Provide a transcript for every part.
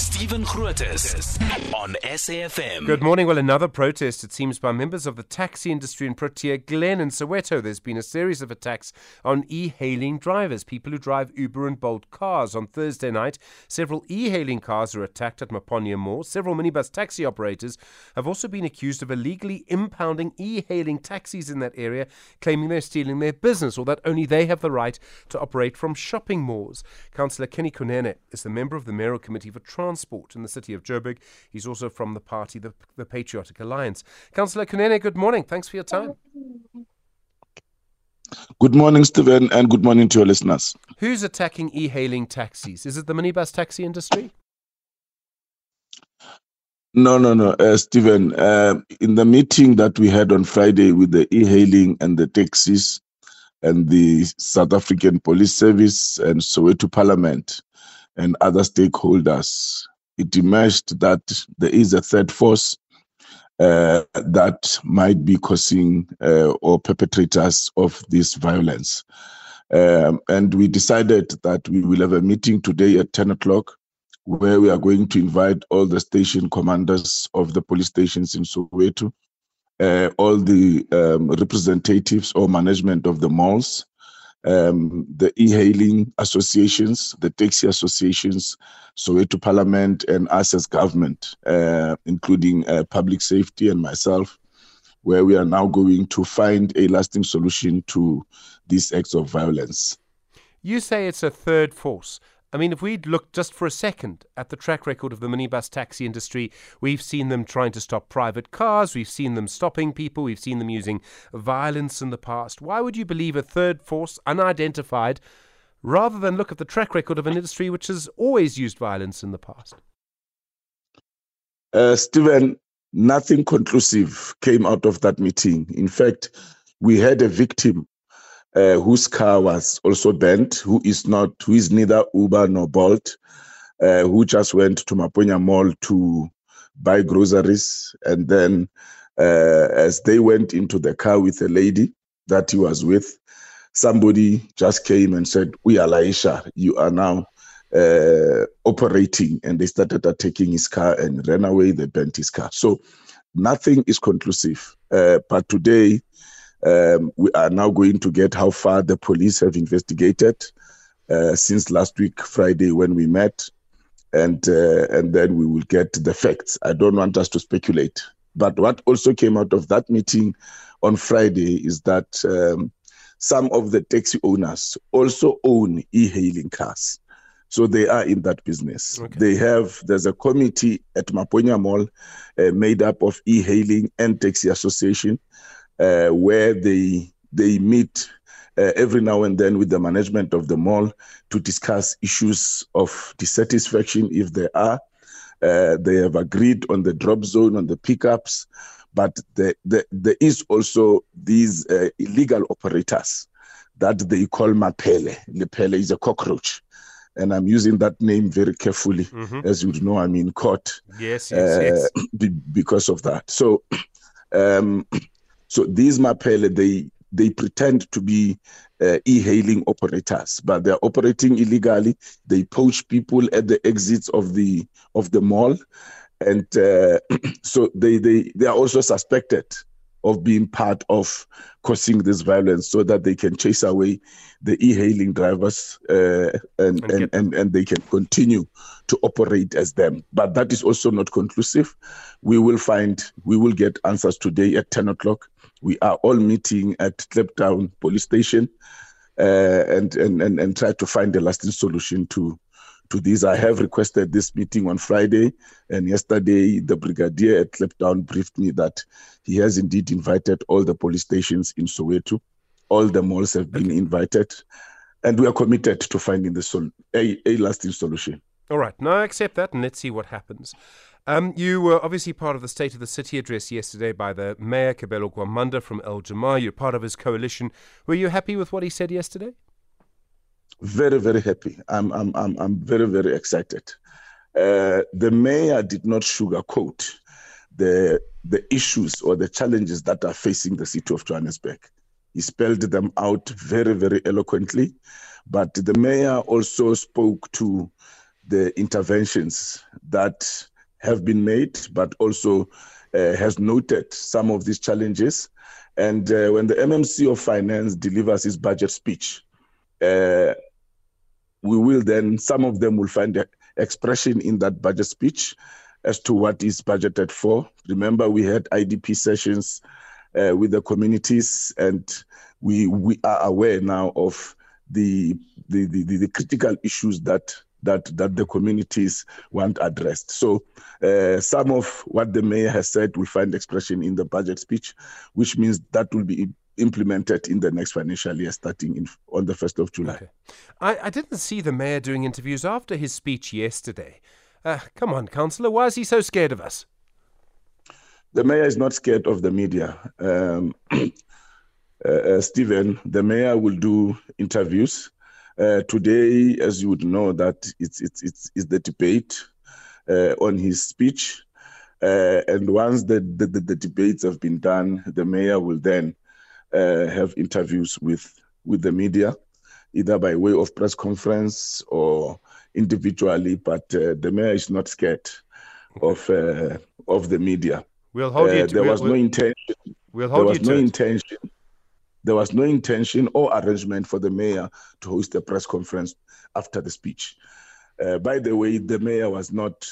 Stephen Grootes on SAFM. Good morning. Well, another protest, it seems, by members of the taxi industry in Protea Glen and Soweto. There's been a series of attacks on e hailing drivers, people who drive Uber and Bolt cars. On Thursday night, several e hailing cars were attacked at Maponya Mall. Several minibus taxi operators have also been accused of illegally impounding e hailing taxis in that area, claiming they're stealing their business or that only they have the right to operate from shopping malls. Councillor Kenny Kunene is the member of the Mayoral Committee for Transport in the city of Joburg. He's also from the party, the, the Patriotic Alliance. Councillor Kunene, good morning. Thanks for your time. Good morning, Stephen, and good morning to your listeners. Who's attacking e hailing taxis? Is it the minibus taxi industry? No, no, no, uh, Stephen. Uh, in the meeting that we had on Friday with the e hailing and the taxis and the South African Police Service and Soweto Parliament and other stakeholders, it emerged that there is a third force uh, that might be causing uh, or perpetrators of this violence. Um, and we decided that we will have a meeting today at 10 o'clock where we are going to invite all the station commanders of the police stations in Soweto, uh, all the um, representatives or management of the malls, um, the e-hailing associations, the taxi associations, Soweto Parliament, and us as government, uh, including uh, public safety and myself, where we are now going to find a lasting solution to these acts of violence. You say it's a third force. I mean, if we'd looked just for a second at the track record of the minibus taxi industry, we've seen them trying to stop private cars, we've seen them stopping people, we've seen them using violence in the past. Why would you believe a third force, unidentified, rather than look at the track record of an industry which has always used violence in the past? Uh, Stephen, nothing conclusive came out of that meeting. In fact, we had a victim uh, whose car was also bent, who is not, who is neither Uber nor Bolt, uh, who just went to Maponya Mall to buy groceries, and then uh, as they went into the car with a lady that he was with, somebody just came and said, "We are Laisha, you are now." Uh, operating and they started attacking his car and ran away. They bent his car. So nothing is conclusive. Uh, but today, um, we are now going to get how far the police have investigated uh, since last week, Friday, when we met, and uh, and then we will get the facts. I don't want us to speculate. But what also came out of that meeting on Friday is that um, some of the taxi owners also own e-hailing cars. So they are in that business. Okay. They have, there's a committee at Maponya Mall uh, made up of e-hailing and taxi association uh, where they they meet uh, every now and then with the management of the mall to discuss issues of dissatisfaction if there are. Uh, they have agreed on the drop zone on the pickups, but the, the, there is also these uh, illegal operators that they call mapele. Mapele is a cockroach. And I'm using that name very carefully, mm-hmm. as you know. I'm in court. Yes, yes, yes. Be, because of that. So, um, so these Mapele, they they pretend to be uh, e-hailing operators, but they're operating illegally. They poach people at the exits of the of the mall, and uh, so they they they are also suspected of being part of causing this violence so that they can chase away the e-hailing drivers uh, and, and, and, and, they can continue to operate as them. But that is also not conclusive. We will find, we will get answers today at 10 o'clock. We are all meeting at Kliptown police station uh, and, and, and, and try to find a lasting solution to to this. I have requested this meeting on Friday, and yesterday the brigadier at Kliptown briefed me that he has indeed invited all the police stations in Soweto. All the malls have been okay. invited, and we are committed to finding the sol- a, a lasting solution. All right, now I accept that, and let's see what happens. Um, you were obviously part of the State of the City address yesterday by the Mayor, Kabelo Gwamanda from Al Jama-ah. You're part of his coalition. Were you happy with what he said yesterday? very very happy i'm i'm i'm, I'm very very excited uh, the mayor did not sugarcoat the the issues or the challenges that are facing the city of johannesburg he spelled them out very very eloquently but the mayor also spoke to the interventions that have been made, but also uh, has noted some of these challenges. And uh, when the MMC of Finance delivers his budget speech, uh, we will then, some of them will find expression in that budget speech as to what is budgeted for. Remember, we had IDP sessions uh, with the communities, and we we are aware now of the the, the, the critical issues that that that the communities want addressed. So uh, some of what the mayor has said will find expression in the budget speech, which means that will be implemented in the next financial year starting in, on the 1st of July. Okay. I, I didn't see the mayor doing interviews after his speech yesterday. Uh, come on, councillor, why is he so scared of us? The mayor is not scared of the media. Um, uh, uh, Stephen, the mayor will do interviews. Uh, today, as you would know, that it's it's it's, it's the debate uh, on his speech, uh, and once the, the, the debates have been done, the mayor will then uh, have interviews with with the media, either by way of press conference or individually. But uh, the mayor is not scared of uh, of the media. We'll hold you. To, there we'll, was no intention. We'll hold there was no intention. There was no intention or arrangement for the mayor to host a press conference after the speech. Uh, by the way, the mayor was not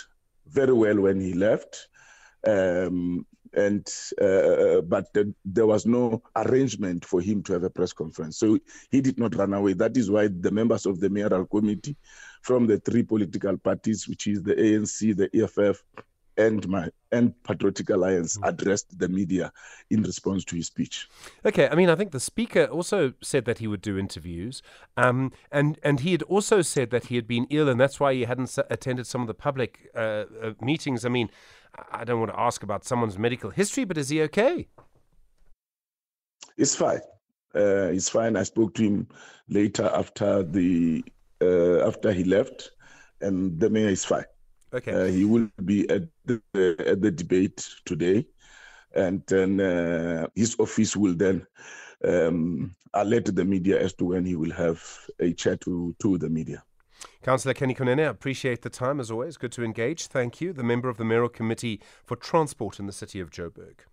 very well when he left. Um, and uh, but the, there was no arrangement for him to have a press conference so he did not run away that is why the members of the mayoral committee from the three political parties which is the ANC the EFF and my and Patriotic Alliance mm. addressed the media in response to his speech. Okay, I mean, I think the speaker also said that he would do interviews, um, and and he had also said that he had been ill, and that's why he hadn't attended some of the public uh, uh, meetings. I mean, I don't want to ask about someone's medical history, but is he okay? He's fine. Uh, he's fine. I spoke to him later after the uh, after he left, and the mayor is fine. Okay. Uh, he will be at the at the debate today, and then uh, his office will then um, alert the media as to when he will have a chat to to the media. Councillor Kenny Kunene, appreciate the time as always. Good to engage. Thank you. The member of the Mayoral Committee for Transport in the city of Joburg.